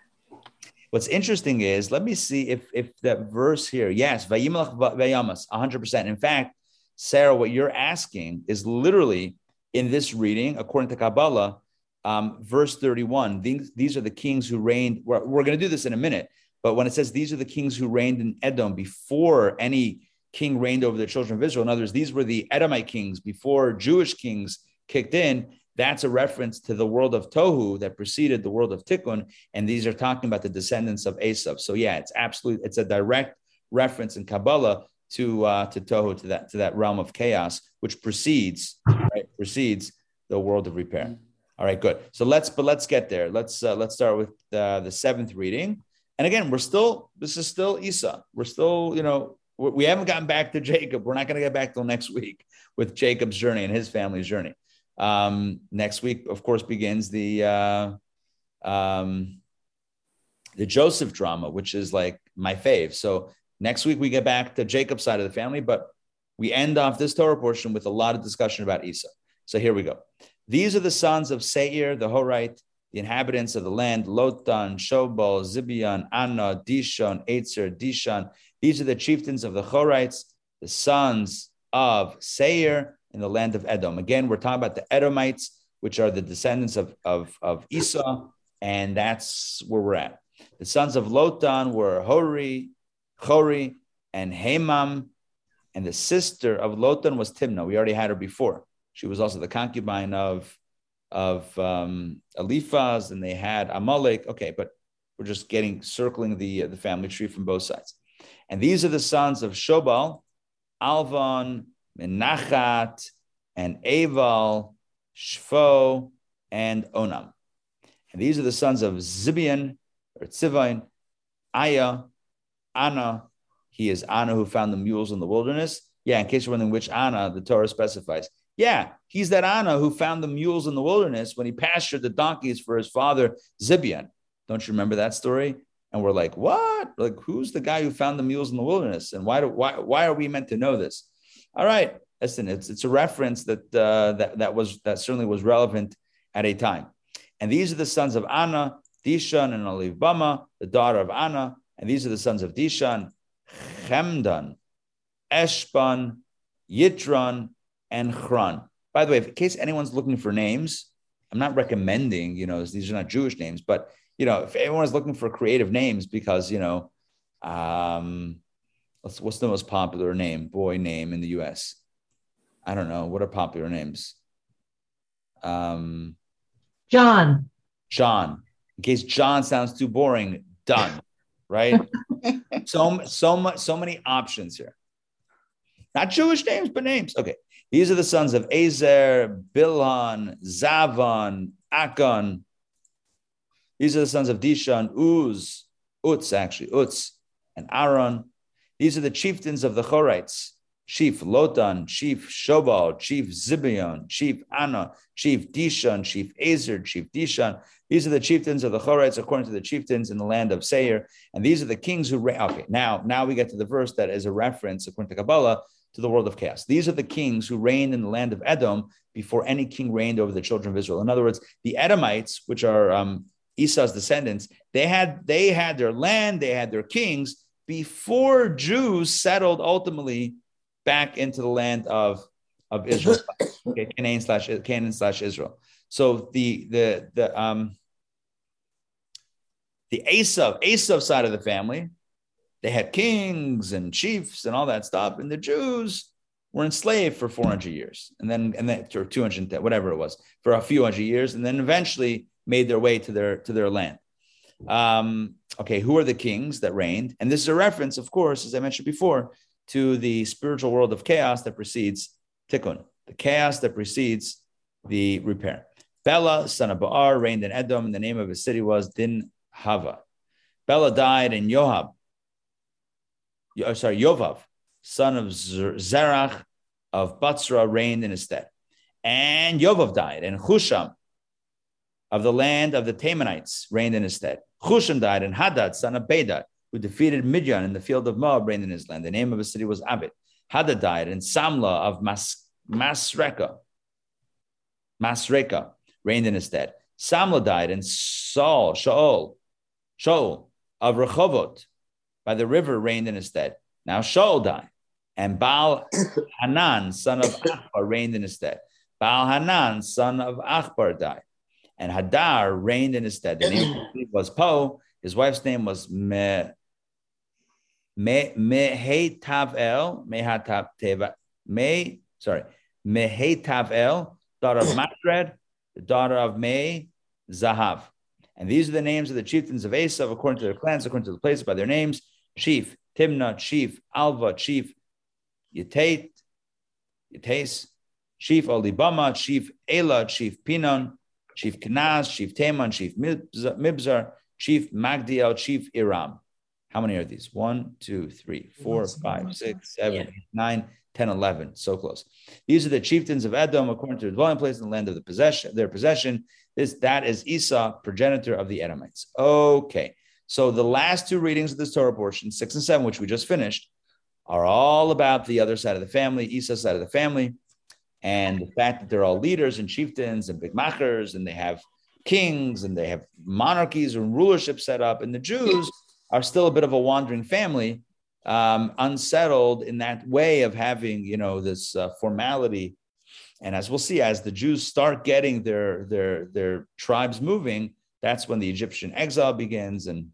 What's interesting is, let me see if if that verse here, yes, vayimelach vayamas, 100%. In fact, Sarah, what you're asking is literally in this reading, according to Kabbalah, um, verse 31. These, these are the kings who reigned. We're, we're going to do this in a minute, but when it says these are the kings who reigned in Edom before any king reigned over the children of Israel, in others, these were the Edomite kings before Jewish kings kicked in. That's a reference to the world of Tohu that preceded the world of Tikkun, and these are talking about the descendants of Esav. So yeah, it's absolutely It's a direct reference in Kabbalah to uh, to Tohu to that to that realm of chaos, which precedes right, precedes the world of repair. All right, good. So let's but let's get there. Let's uh, let's start with uh, the seventh reading. And again, we're still this is still Esau. We're still you know we haven't gotten back to Jacob. We're not going to get back till next week with Jacob's journey and his family's journey. Um, next week, of course, begins the uh, um, the Joseph drama, which is like my fave. So next week we get back to Jacob's side of the family, but we end off this Torah portion with a lot of discussion about Esau. So here we go. These are the sons of Seir, the Horite, the inhabitants of the land, Lotan, Shobal, Zibeon, Anna, Dishon, Eitzer, Dishon. These are the chieftains of the Horites, the sons of Seir in the land of Edom. Again, we're talking about the Edomites, which are the descendants of, of, of Esau, and that's where we're at. The sons of Lotan were Hori, Chori, and Hamam, and the sister of Lotan was Timnah. We already had her before. She was also the concubine of of um, Eliphaz, and they had Amalek. Okay, but we're just getting circling the the family tree from both sides. And these are the sons of Shobal, Alvon, Menachat, and Aval, Shfo, and Onam. And these are the sons of Zibeon, or Tzivain, Aya, Anna. He is Anna who found the mules in the wilderness. Yeah, in case you're wondering which Anna, the Torah specifies. Yeah, he's that Anna who found the mules in the wilderness when he pastured the donkeys for his father Zibeon. Don't you remember that story? And we're like, what? Like, who's the guy who found the mules in the wilderness? And why do why why are we meant to know this? All right, listen, it's it's a reference that uh, that that was that certainly was relevant at a time. And these are the sons of Anna, Dishan, and Olivbama, the daughter of Anna. And these are the sons of Dishan, Chemdan, Eshban, Yitran, and Chron. By the way, in case anyone's looking for names, I'm not recommending, you know, these are not Jewish names, but you know, if everyone's looking for creative names, because you know, um, what's what's the most popular name, boy name in the U.S. I don't know. What are popular names? Um, John. John. In case John sounds too boring, done. Right. so so much so many options here. Not Jewish names, but names. Okay. These are the sons of Azer, Bilhan, Zavan, Akon. These are the sons of Dishan, Uz, Utz, actually, Utz, and Aaron. These are the chieftains of the Chorites. Chief Lotan, Chief Shobal, Chief Zibeon, Chief Anna, Chief Dishan, Chief Azer, Chief Dishan. These are the chieftains of the Chorites according to the chieftains in the land of Seir. And these are the kings who reign. Okay, now, now we get to the verse that is a reference, according to Kabbalah, to the world of chaos. These are the kings who reigned in the land of Edom before any king reigned over the children of Israel. In other words, the Edomites, which are um, Esau's descendants, they had they had their land, they had their kings before Jews settled ultimately back into the land of of Israel, okay, Canaan slash Canaan slash Israel. So the the the um The Esav, Esav side of the family, they had kings and chiefs and all that stuff. And the Jews were enslaved for 400 years and then, and then, or 200, whatever it was, for a few hundred years. And then eventually made their way to their, to their land. Um, okay, who are the kings that reigned? And this is a reference, of course, as I mentioned before, to the spiritual world of chaos that precedes tikkun, the chaos that precedes the repair. Bela, son of Baar, reigned in Edom, and the name of his city was Din Hava. Bela died in Yohab, oh, sorry, Yovav, son of Zerach of Batsra, reigned in his stead. And Yovav died, and Husham of the land of the Temanites reigned in his stead. Husham died, and Hadad, son of Bedad, who defeated Midian in the field of Moab, reigned in his land. The name of his city was Abit. Hadad died, and Samla of Mas- Masreka, Masreka reigned in his stead. Samla died, and Saul, Shaul, Shaul of Rehovot by the river reigned in his stead. Now Shaul died, and Baal Hanan, son of Achbar, reigned in his stead. Baal Hanan, son of Achbar, died, and Hadar reigned in his stead. The name was Po. His wife's name was Me. Me Mehetavel, Mehatav Teva, Me, sorry, Mehetavel, daughter of Matred, the daughter of Me, Zahav. And these are the names of the chieftains of Esav according to their clans, according to the places by their names chief Timna, chief Alva, chief Yatate, Yates, chief Olibama, chief Ela, chief Pinon, chief Kenaz, chief Taman, chief Mibzar, chief Magdiel, chief Iram. How many are these? One, two, three, four, five, six, seven, eight, nine, 10, 11. So close. These are the chieftains of Edom according to their dwelling place in the land of the possession, their possession. This that is Esau, progenitor of the Edomites. Okay. So the last two readings of this Torah portion, six and seven, which we just finished, are all about the other side of the family, Esau's side of the family, and the fact that they're all leaders and chieftains and big machers, and they have kings and they have monarchies and rulership set up, and the Jews are still a bit of a wandering family, um, unsettled in that way of having, you know, this uh, formality. And as we'll see, as the Jews start getting their their their tribes moving, that's when the Egyptian exile begins, and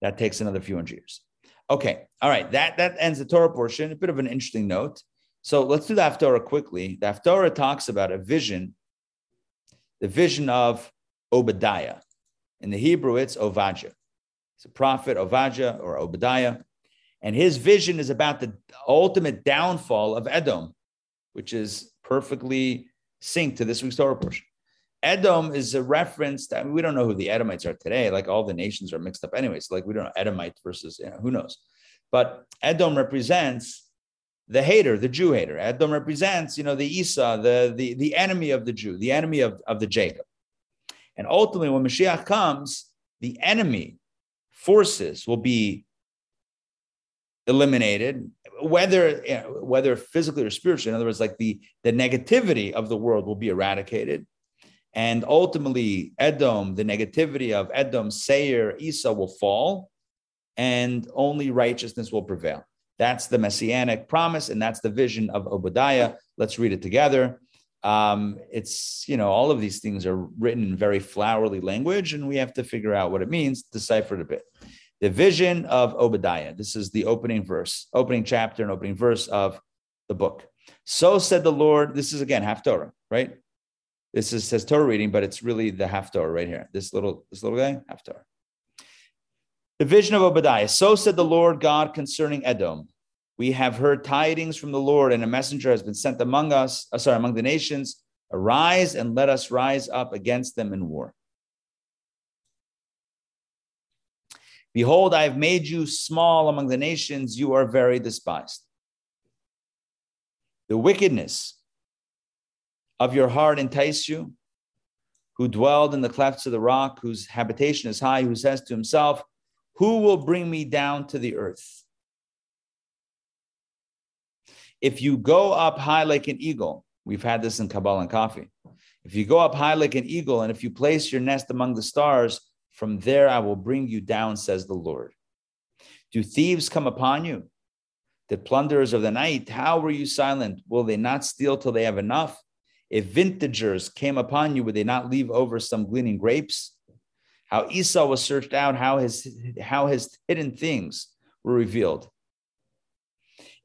that takes another few hundred years. Okay, all right, that that ends the Torah portion. A bit of an interesting note. So let's do the Haftorah quickly. The Haftorah talks about a vision, the vision of Obadiah. In the Hebrew, it's Ovadja. It's a prophet, Ovadja or Obadiah. And his vision is about the ultimate downfall of Edom, which is perfectly synced to this week's Torah portion. Edom is a reference that I mean, we don't know who the Edomites are today. Like all the nations are mixed up anyways. Like we don't know Edomite versus you know, who knows. But Edom represents the hater, the Jew hater. Edom represents, you know, the Esau, the, the, the enemy of the Jew, the enemy of, of the Jacob. And ultimately, when Mashiach comes, the enemy forces will be eliminated, whether you know, whether physically or spiritually. In other words, like the, the negativity of the world will be eradicated and ultimately, Edom, the negativity of Edom, Seir, Esau will fall, and only righteousness will prevail. That's the messianic promise, and that's the vision of Obadiah. Let's read it together. Um, it's, you know, all of these things are written in very flowery language, and we have to figure out what it means, decipher it a bit. The vision of Obadiah. This is the opening verse, opening chapter, and opening verse of the book. So said the Lord. This is again half Haftorah, right? This is says Torah reading, but it's really the half Haftorah right here. This little this little guy, Haftorah. The vision of Obadiah. So said the Lord God concerning Edom. We have heard tidings from the Lord, and a messenger has been sent among us, uh, sorry, among the nations. Arise and let us rise up against them in war. Behold, I have made you small among the nations, you are very despised. The wickedness of your heart entice you, who dwelled in the clefts of the rock, whose habitation is high, who says to himself, Who will bring me down to the earth? If you go up high like an eagle, we've had this in Kabbalah and Coffee. If you go up high like an eagle, and if you place your nest among the stars, from there I will bring you down, says the Lord. Do thieves come upon you? The plunderers of the night, how were you silent? Will they not steal till they have enough? If vintagers came upon you, would they not leave over some gleaning grapes? how Esau was searched out, how his how his hidden things were revealed.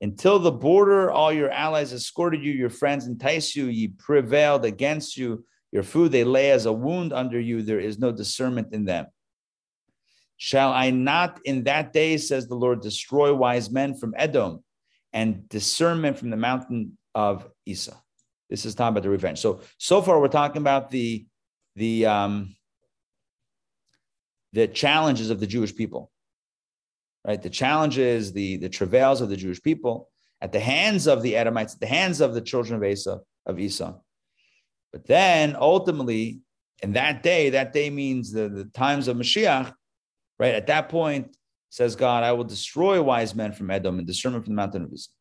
Until the border, all your allies escorted you, your friends enticed you, ye prevailed against you. Your food they lay as a wound under you, there is no discernment in them. Shall I not in that day, says the Lord, destroy wise men from Edom and discernment from the mountain of Esau? This is talking about the revenge. So, so far we're talking about the the um, the challenges of the Jewish people, right? The challenges, the the travails of the Jewish people at the hands of the Edomites, at the hands of the children of Esau, of Esau. But then ultimately, in that day, that day means the, the times of Mashiach, right? At that point, says God, I will destroy wise men from Edom and discernment from the mountain of Esau.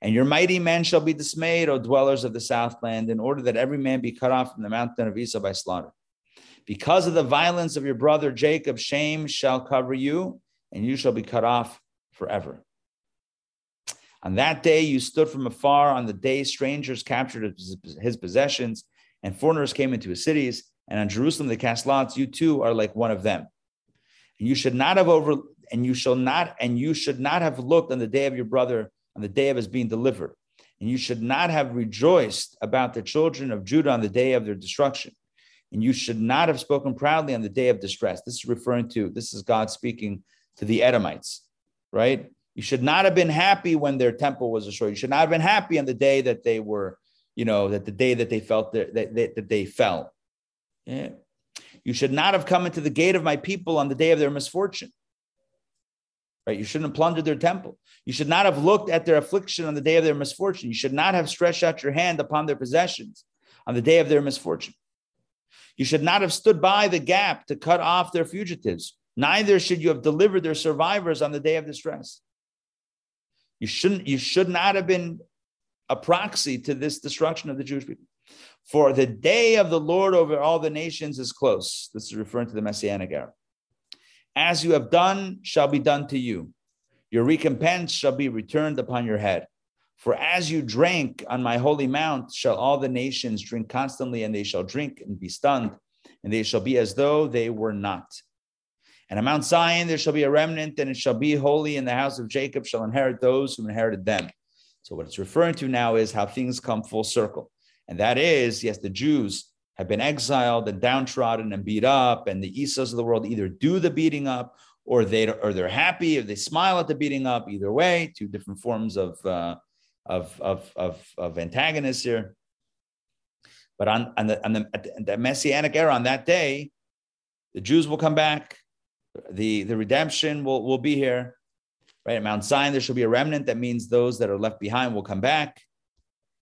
And your mighty men shall be dismayed, O dwellers of the southland, in order that every man be cut off from the mountain of Esau by slaughter. Because of the violence of your brother Jacob, shame shall cover you, and you shall be cut off forever. On that day you stood from afar, on the day strangers captured his possessions, and foreigners came into his cities, and on Jerusalem they cast lots, you too are like one of them. And you should not have over and you shall not, and you should not have looked on the day of your brother on the day of his being delivered. And you should not have rejoiced about the children of Judah on the day of their destruction. And you should not have spoken proudly on the day of distress. This is referring to, this is God speaking to the Edomites, right? You should not have been happy when their temple was destroyed. You should not have been happy on the day that they were, you know, that the day that they felt that, that, that, they fell. Yeah. You should not have come into the gate of my people on the day of their misfortune. Right? You shouldn't have plundered their temple. You should not have looked at their affliction on the day of their misfortune. You should not have stretched out your hand upon their possessions on the day of their misfortune. You should not have stood by the gap to cut off their fugitives. Neither should you have delivered their survivors on the day of distress. You shouldn't, you should not have been a proxy to this destruction of the Jewish people. For the day of the Lord over all the nations is close. This is referring to the Messianic era. As you have done, shall be done to you. Your recompense shall be returned upon your head. For as you drank on my holy mount, shall all the nations drink constantly, and they shall drink and be stunned, and they shall be as though they were not. And Mount Zion there shall be a remnant, and it shall be holy, and the house of Jacob shall inherit those who inherited them. So, what it's referring to now is how things come full circle. And that is, yes, the Jews have been exiled and downtrodden and beat up, and the Esau's of the world either do the beating up or they or they're happy or they smile at the beating up. Either way, two different forms of uh, of, of, of of antagonists here. But on, on the on the, the messianic era on that day, the Jews will come back. The the redemption will will be here. Right at Mount Zion, there shall be a remnant. That means those that are left behind will come back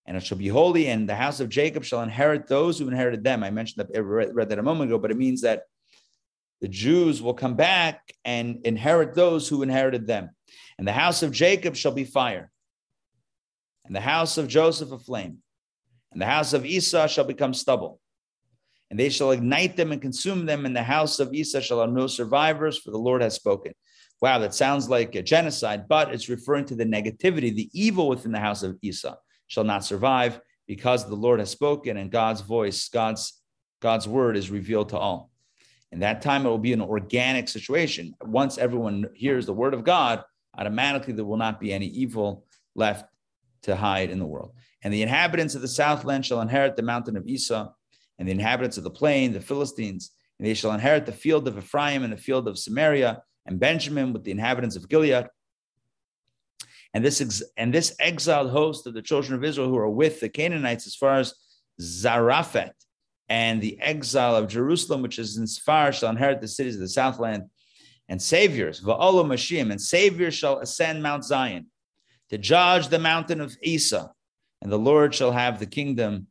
and it shall be holy, and the house of Jacob shall inherit those who inherited them. I mentioned that, I read that a moment ago, but it means that the Jews will come back and inherit those who inherited them. And the house of Jacob shall be fire, and the house of Joseph a flame, and the house of Esau shall become stubble. And they shall ignite them and consume them, and the house of Esau shall have no survivors, for the Lord has spoken. Wow, that sounds like a genocide, but it's referring to the negativity, the evil within the house of Esau shall not survive because the Lord has spoken and God's voice, God's God's word is revealed to all. In that time, it will be an organic situation. Once everyone hears the word of God, automatically there will not be any evil left to hide in the world. And the inhabitants of the southland shall inherit the mountain of Esau, and the inhabitants of the plain, the Philistines, and they shall inherit the field of Ephraim and the field of Samaria, and Benjamin with the inhabitants of Gilead. And this ex- and this exiled host of the children of Israel who are with the Canaanites as far as Zarephath and the exile of Jerusalem, which is in Sfar, shall inherit the cities of the southland, and saviors, Va'olo Mashim, and saviors shall ascend Mount Zion to judge the mountain of Esau, and the Lord shall have the kingdom.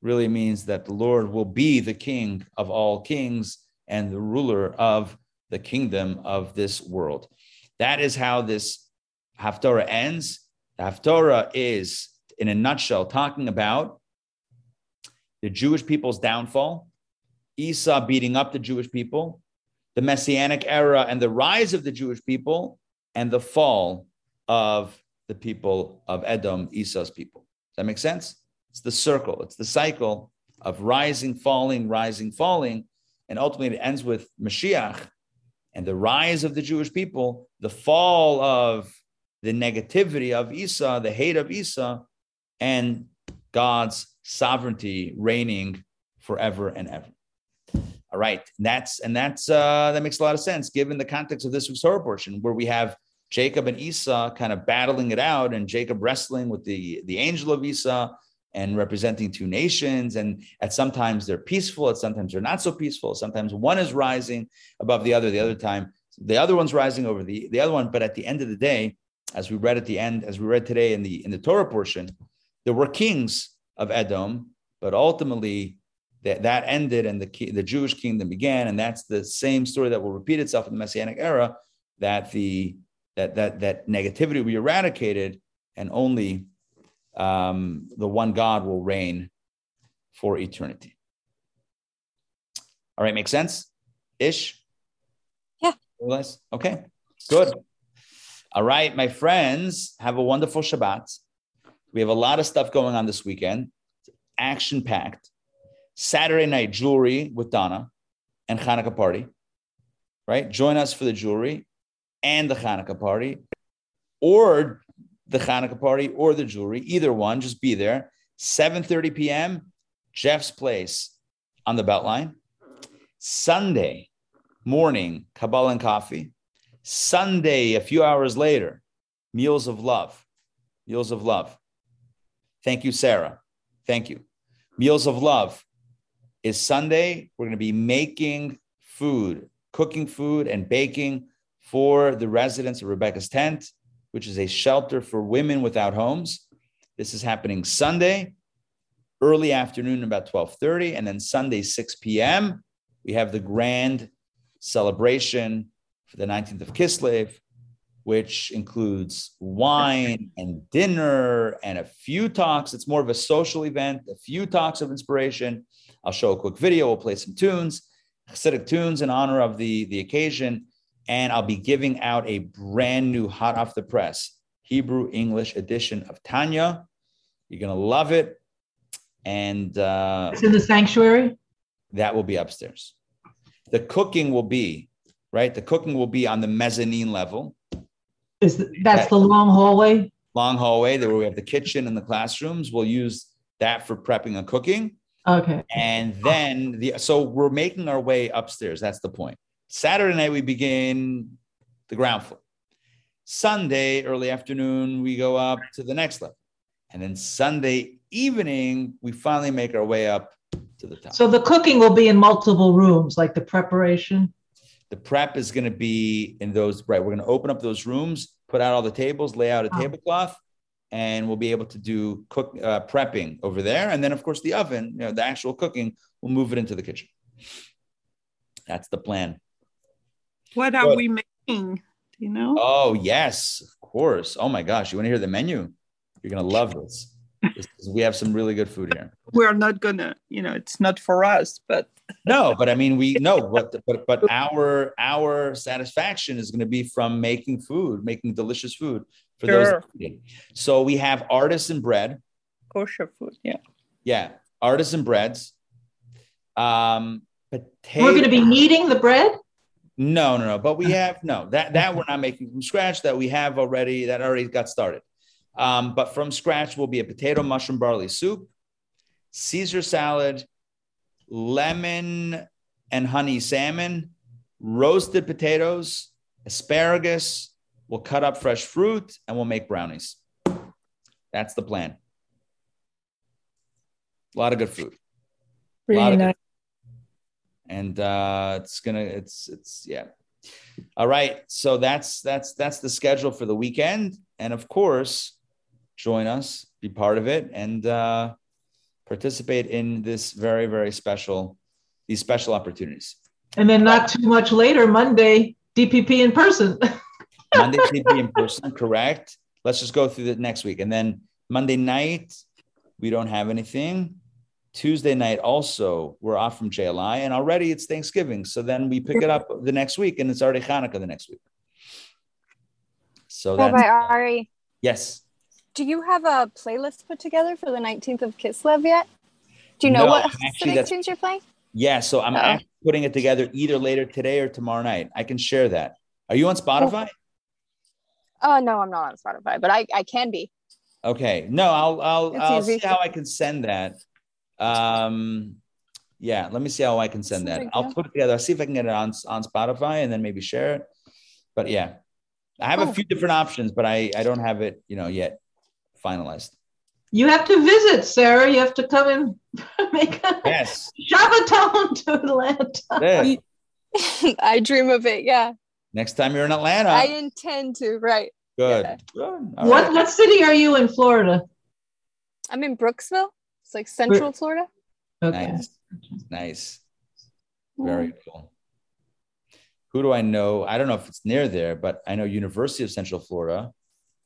Really means that the Lord will be the king of all kings and the ruler of the kingdom of this world. That is how this Haftorah ends. The Haftorah is, in a nutshell, talking about the Jewish people's downfall, Esau beating up the Jewish people, the Messianic era and the rise of the Jewish people, and the fall of the people of Edom, Esau's people. Does that make sense? It's the circle, it's the cycle of rising, falling, rising, falling. And ultimately it ends with Mashiach and the rise of the Jewish people, the fall of the negativity of Esau, the hate of Esau, and God's sovereignty reigning forever and ever. All right, and that's and that's uh, that makes a lot of sense given the context of this week's Torah portion, where we have Jacob and Esau kind of battling it out, and Jacob wrestling with the the angel of Esau and representing two nations. And at sometimes they're peaceful, at sometimes they're not so peaceful. Sometimes one is rising above the other, the other time the other one's rising over the the other one. But at the end of the day, as we read at the end, as we read today in the in the Torah portion, there were kings of Edom, but ultimately that, that ended and the, the Jewish kingdom began. And that's the same story that will repeat itself in the Messianic era, that the that that that negativity will be eradicated and only um, the one God will reign for eternity. All right, make sense? Ish? Yeah. Okay, good. All right, my friends, have a wonderful Shabbat. We have a lot of stuff going on this weekend, action packed. Saturday night jewelry with Donna and Hanukkah party, right? Join us for the jewelry and the Hanukkah party, or the Hanukkah party or the jewelry, either one. Just be there. 7:30 p.m. Jeff's place on the Beltline. Sunday morning, Kabbalah and coffee. Sunday, a few hours later, meals of love. Meals of love. Thank you, Sarah. Thank you. Meals of love is Sunday. We're going to be making food, cooking food, and baking for the residents of Rebecca's tent, which is a shelter for women without homes. This is happening Sunday, early afternoon, about 12:30, and then Sunday, 6 p.m. We have the grand celebration for the 19th of Kislev, which includes wine and dinner and a few talks. It's more of a social event, a few talks of inspiration I'll show a quick video. We'll play some tunes, Hasidic tunes in honor of the, the occasion. And I'll be giving out a brand new hot off the press Hebrew English edition of Tanya. You're going to love it. And uh, it's in the sanctuary. That will be upstairs. The cooking will be right. The cooking will be on the mezzanine level. Is the, that's that, the long hallway? Long hallway. There where we have the kitchen and the classrooms. We'll use that for prepping and cooking. Okay. And then the so we're making our way upstairs. That's the point. Saturday night we begin the ground floor. Sunday early afternoon we go up to the next level, and then Sunday evening we finally make our way up to the top. So the cooking will be in multiple rooms, like the preparation. The prep is going to be in those right. We're going to open up those rooms, put out all the tables, lay out a oh. tablecloth, and we'll be able to do cook uh, prepping over there. And then, of course, the oven, you know, the actual cooking, we'll move it into the kitchen. That's the plan. What are we making? Do you know? Oh, yes, of course. Oh my gosh, you want to hear the menu? You're gonna love this. we have some really good food here. We're not gonna, you know, it's not for us, but no, but I mean, we know, but but but our our satisfaction is going to be from making food, making delicious food for sure. those. So we have artisan bread, kosher food, yeah, yeah, artisan breads. Um, potato. We're going to be kneading the bread. No, no, no. But we have no that that we're not making from scratch. That we have already that already got started. Um, but from scratch will be a potato mushroom barley soup, Caesar salad, lemon and honey salmon, roasted potatoes, asparagus. We'll cut up fresh fruit and we'll make brownies. That's the plan. A lot of good food. Really nice. And uh, it's gonna, it's, it's, yeah. All right. So that's that's that's the schedule for the weekend. And of course, join us, be part of it, and uh, participate in this very, very special, these special opportunities. And then not too much later, Monday, DPP in person. Monday, DPP in person, correct. Let's just go through the next week. And then Monday night, we don't have anything. Tuesday night, also, we're off from JLI, and already it's Thanksgiving. So then we pick it up the next week, and it's already Hanukkah the next week. So that's Rabbi Ari. Yes do you have a playlist put together for the 19th of Kislev yet? Do you know no, what actually, tunes you're playing? Yeah, so I'm oh. putting it together either later today or tomorrow night. I can share that. Are you on Spotify? Oh no, I'm not on Spotify, but I, I can be. Okay. No, I'll I'll It's I'll easy. see how I can send that. Um yeah, let me see how I can send It's that. I'll deal. put it together. I'll see if I can get it on on Spotify and then maybe share it. But yeah. I have a few different options, but I I don't have it, you know, yet finalized. You have to visit, Sarah. You have to come and make a Yes. Shabbaton to Atlanta. Yeah. I dream of it. Yeah, Next time you're in Atlanta. I intend to. Right. Good. yeah. Good. What right. what city are you in Florida? I'm in Brooksville. It's like Central Florida. Okay. Nice. Nice. Very cool. Who do I know? I don't know if it's near there, but I know University of Central Florida.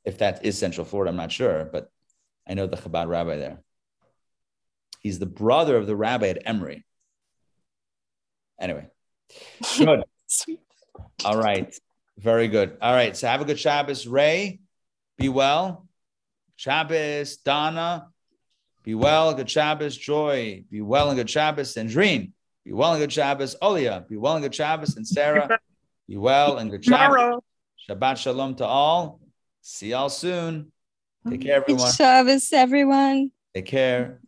If that is Central Florida, I'm not sure, but I know the Chabad rabbi there. He's the brother of the rabbi at Emory. Anyway, good. Sweet. All right. Very good. All right. So have a good Shabbos, Ray. Be well. Shabbos, Donna. Be well. Good Shabbos, Joy. Be well and good Shabbos, Sandrine. Be well and good Shabbos, Olia. Be well and good Shabbos, and Sarah. Be well and good Shabbos. Shabbat shalom to all. See y'all soon. Take care, Good everyone. Shabbos, everyone. Take care.